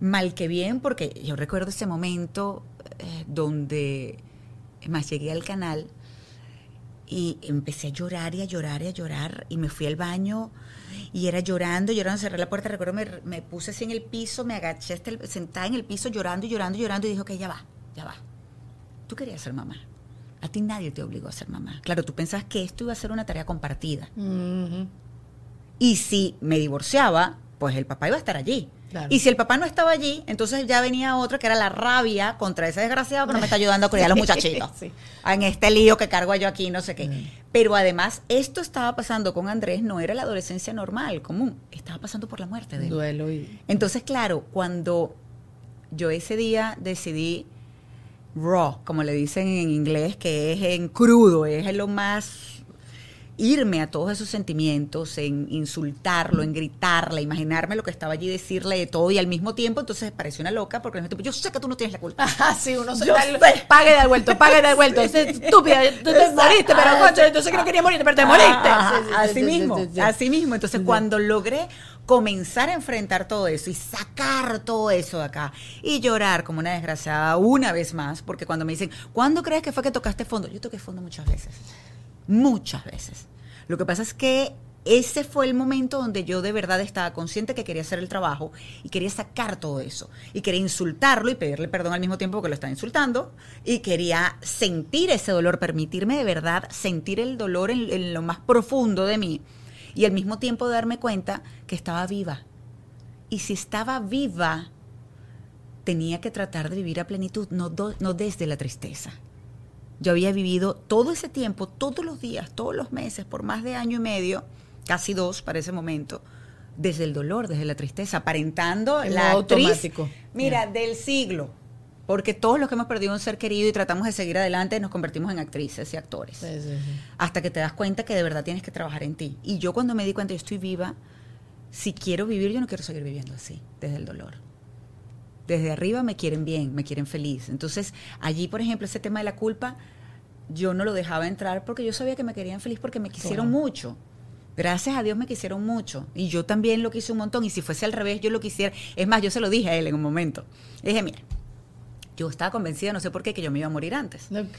mal que bien, porque yo recuerdo ese momento eh, donde, más llegué al canal y empecé a llorar y a llorar y a llorar y me fui al baño y era llorando, llorando, cerré la puerta, recuerdo me, me puse así en el piso, me agaché hasta el- sentada en el piso llorando y llorando y llorando y dije, ok, ya va, ya va. Tú querías ser mamá. A ti nadie te obligó a ser mamá. Claro, tú pensabas que esto iba a ser una tarea compartida. Y si me divorciaba, pues el papá iba a estar allí. Claro. Y si el papá no estaba allí, entonces ya venía otra que era la rabia contra ese desgraciado que no me está ayudando a criar a los muchachitos. Sí. En este lío que cargo yo aquí, no sé qué. Pero además, esto estaba pasando con Andrés, no era la adolescencia normal, común. Estaba pasando por la muerte de él. Duelo y. Entonces, claro, cuando yo ese día decidí raw, como le dicen en inglés, que es en crudo, es en lo más irme a todos esos sentimientos, en insultarlo, en gritarle, imaginarme lo que estaba allí, decirle de todo y al mismo tiempo, entonces pareció una loca porque yo sé que tú no tienes la culpa. Ah, sí, uno se Yo sé. pague de vuelto, pague de vuelto. Es estúpida, tú te moriste, pero concho, entonces que no quería morirte, pero te moriste. Ah, Sí, sí, sí, así sí, mismo, sí, sí. así mismo. Entonces, cuando logré comenzar a enfrentar todo eso y sacar todo eso de acá y llorar como una desgraciada una vez más, porque cuando me dicen, ¿cuándo crees que fue que tocaste fondo? Yo toqué fondo muchas veces, muchas veces. Lo que pasa es que ese fue el momento donde yo de verdad estaba consciente que quería hacer el trabajo y quería sacar todo eso. Y quería insultarlo y pedirle perdón al mismo tiempo que lo estaba insultando. Y quería sentir ese dolor, permitirme de verdad sentir el dolor en, lo más profundo de mí. Y al mismo tiempo darme cuenta que estaba viva. Y si estaba viva, tenía que tratar de vivir a plenitud, no desde la tristeza. Yo había vivido todo ese tiempo, todos los días, todos los meses, por más de año y medio, casi dos para ese momento, desde el dolor, desde la tristeza, aparentando En la actriz, automático. mira, del siglo. Porque todos los que hemos perdido un ser querido y tratamos de seguir adelante nos convertimos en actrices y actores. Sí, sí, sí. Hasta que te das cuenta que de verdad tienes que trabajar en ti. Y yo cuando me di cuenta, yo estoy viva, si quiero vivir, yo no quiero seguir viviendo así, desde el dolor desde arriba me quieren bien, me quieren feliz. Entonces, allí, por ejemplo, ese tema de la culpa, yo no lo dejaba entrar porque yo sabía que me querían feliz porque me quisieron Claro. mucho. Gracias a Dios me quisieron mucho. Y yo también lo quise un montón. Y si fuese al revés, yo lo quisiera. Es más, yo se lo dije a él en un momento. Le dije, mira, yo estaba convencida, no sé por qué, que yo me iba a morir antes. Ok.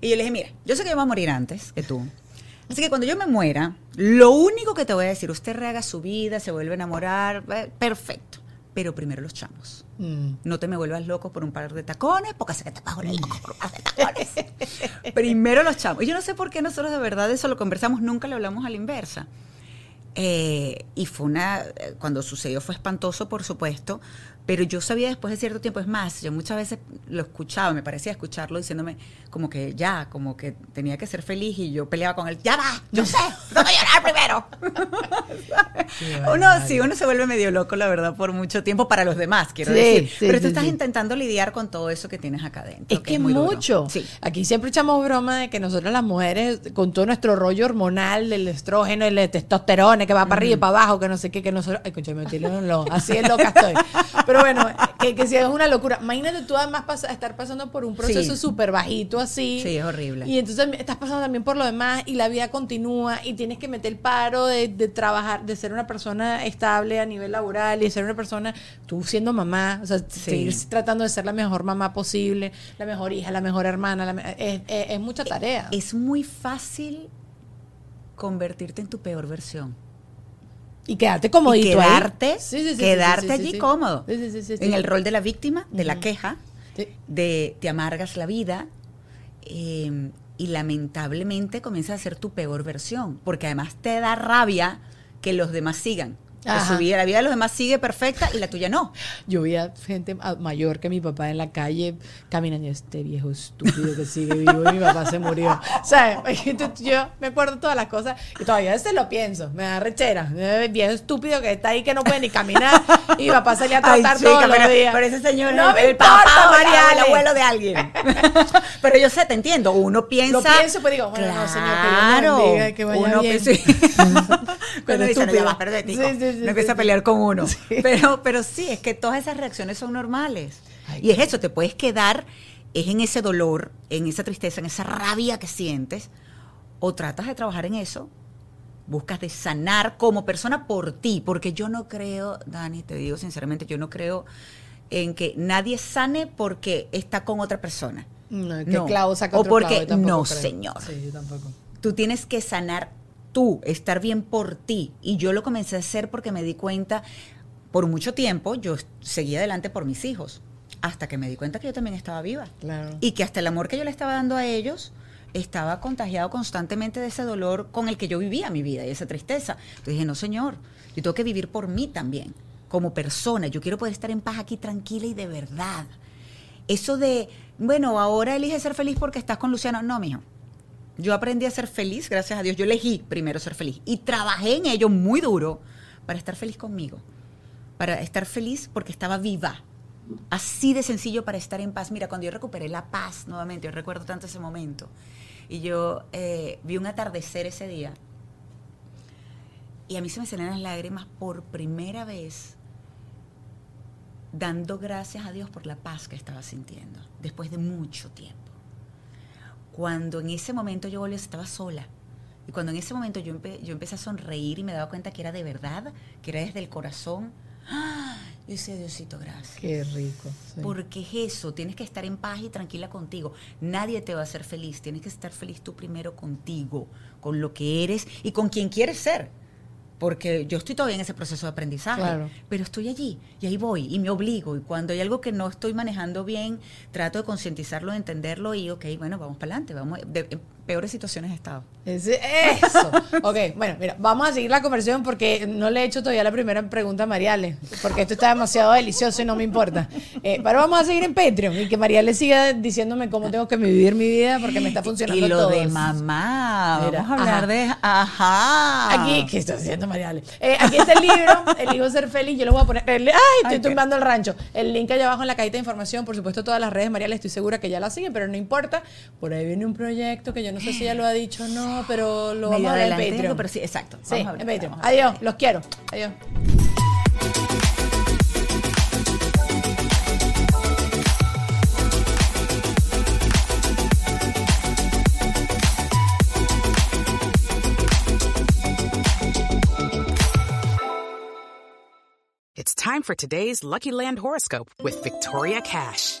Y yo le dije, mira, yo sé que yo me voy a morir antes que tú. Así que cuando yo me muera, lo único que te voy a decir, usted rehaga su vida, se vuelve a enamorar, eh, perfecto. Pero primero los chamos. Mm. No te me vuelvas loco por un par de tacones, porque sé que te pago el loco por un par de tacones. Primero los chamos. Y yo no sé por qué nosotros de verdad eso lo conversamos, nunca lo hablamos a la inversa. Eh, y fue una, eh, cuando sucedió fue espantoso, por supuesto, pero yo sabía después de cierto tiempo, es más, yo muchas veces lo escuchaba, me parecía escucharlo diciéndome como que ya, como que tenía que ser feliz y yo peleaba con él, ya va, yo sé, tengo que llorar primero. uno, sí, uno se vuelve medio loco, la verdad, por mucho tiempo para los demás, quiero Sí, decir. sí, pero tú sí, estás intentando lidiar con todo eso que tienes acá adentro. Es que muy duro. mucho. Sí. Aquí siempre echamos broma de que nosotros las mujeres, con todo nuestro rollo hormonal del estrógeno, el testosterona que va para arriba y para abajo, que no sé qué, que nosotros. Ay, concha, me tiré un lo- así es loca estoy. Pero bueno, que, que sí es una locura. Imagínate tú además pasa- estar pasando por un proceso Sí. súper bajito así. Sí, es horrible. Y entonces estás pasando también por lo demás y la vida continúa y tienes que meter el paro de, de trabajar, de ser una persona estable a nivel laboral y ser una persona, tú siendo mamá, o sea, seguir tratando de ser la mejor mamá posible, la mejor hija, la mejor hermana, la es, es- es mucha tarea. Es muy fácil convertirte en tu peor versión. Y quedarte comodito y ahí. quedarte, Sí, sí, sí, quedarte allí cómodo. Sí, sí, sí, sí, En el rol de la víctima, de la queja, de te amargas la vida eh, y lamentablemente comienzas a ser tu peor versión, porque además te da rabia que los demás sigan. Ajá. su vida, la vida de los demás sigue perfecta y la tuya no. Yo veía gente a- mayor que mi papá en la calle caminando y este viejo estúpido que sigue vivo y mi papá se murió. ¿Sabes? Yo me acuerdo todas las cosas y todavía a veces lo pienso. Me da rechera. Eh, Viejo estúpido que está ahí que no puede ni caminar y mi papá salía a tratar todos los pero, días. pero ese señor no es el importa, papá o el- el abuelo de alguien. pero yo sé, te entiendo. Uno piensa. Lo pienso, pues digo, bueno, no, señor, que lo claro, bendiga, que vaya uno bien. piensa- Pero no, estúpido. pero. Sí, sí, sí, no sí, empieza a pelear con uno. Pero, pero sí, es que todas esas reacciones son normales. Ay, y es eso, te puedes quedar es en ese dolor, en esa tristeza, en esa rabia que sientes, o tratas de trabajar en eso, buscas de sanar como persona por ti, porque yo no creo, Dani, te digo sinceramente, yo no creo en que nadie sane porque está con otra persona. No, que No. clavo saca O otro porque- clavo, no, creo. señor. Sí, yo tampoco. Tú tienes que sanar tú, estar bien por ti. Y yo lo comencé a hacer porque me di cuenta, por mucho tiempo, yo seguí adelante por mis hijos, hasta que me di cuenta que yo también estaba viva. Claro. Y que hasta el amor que yo le estaba dando a ellos, estaba contagiado constantemente de ese dolor con el que yo vivía mi vida y esa tristeza. Entonces dije, no, señor, yo tengo que vivir por mí también, como persona. Yo quiero poder estar en paz aquí tranquila y de verdad. Eso de, bueno, ahora elige ser feliz porque estás con Luciano. No, mijo. Yo aprendí a ser feliz, gracias a Dios. Yo elegí primero ser feliz y trabajé en ello muy duro para estar feliz conmigo, para estar feliz porque estaba viva. Así de sencillo para estar en paz. Mira, cuando yo recuperé la paz nuevamente, yo recuerdo tanto ese momento, y yo eh, vi un atardecer ese día, y a mí se me salían las lágrimas por primera vez, dando gracias a Dios por la paz que estaba sintiendo, después de mucho tiempo cuando en ese momento yo volví, estaba sola. Y cuando en ese momento yo, empe- yo empecé a sonreír y me daba cuenta que era de verdad, que era desde el corazón, ¡ah! yo decía, Diosito, gracias. Qué rico. sí. Porque es eso, tienes que estar en paz y tranquila contigo. Nadie te va a hacer feliz, tienes que estar feliz tú primero contigo, con lo que eres y con quien quieres ser. Porque yo estoy todavía en ese proceso de aprendizaje, Claro. pero estoy allí y ahí voy y me obligo. Y cuando hay algo que no estoy manejando bien, trato de concientizarlo, de entenderlo y, ok, bueno, vamos para adelante. Vamos, de- peores situaciones he estado. Ese- eso. ok, bueno, mira, vamos a seguir la conversación porque no le he hecho todavía la primera pregunta a Mariale, porque esto está demasiado delicioso y no me importa. Eh, pero vamos a seguir en Patreon y que Mariale siga diciéndome cómo tengo que vivir mi vida porque me está funcionando y lo todo. de mamá, Mira, vamos a hablar ajá. de... Ajá. Aquí, ¿qué está haciendo Mariale? Eh, aquí está el libro, Elijo Ser Feliz. Yo le voy a poner. el- ¡Ay! Estoy Ay, qué- tumbando el rancho. El link allá abajo en la cajita de información. Por supuesto, todas las redes de Mariale. Estoy segura que ya la siguen, pero no importa. Por ahí viene un proyecto que yo no sé si ya lo ha dicho o no, pero lo vamos a hablar en Patreon. pero sí, exacto. Sí, Vamos a en Patreon. vamos a hablar. Adiós, los quiero. Adiós. It's time for today's Lucky Land horoscope with Victoria Cash.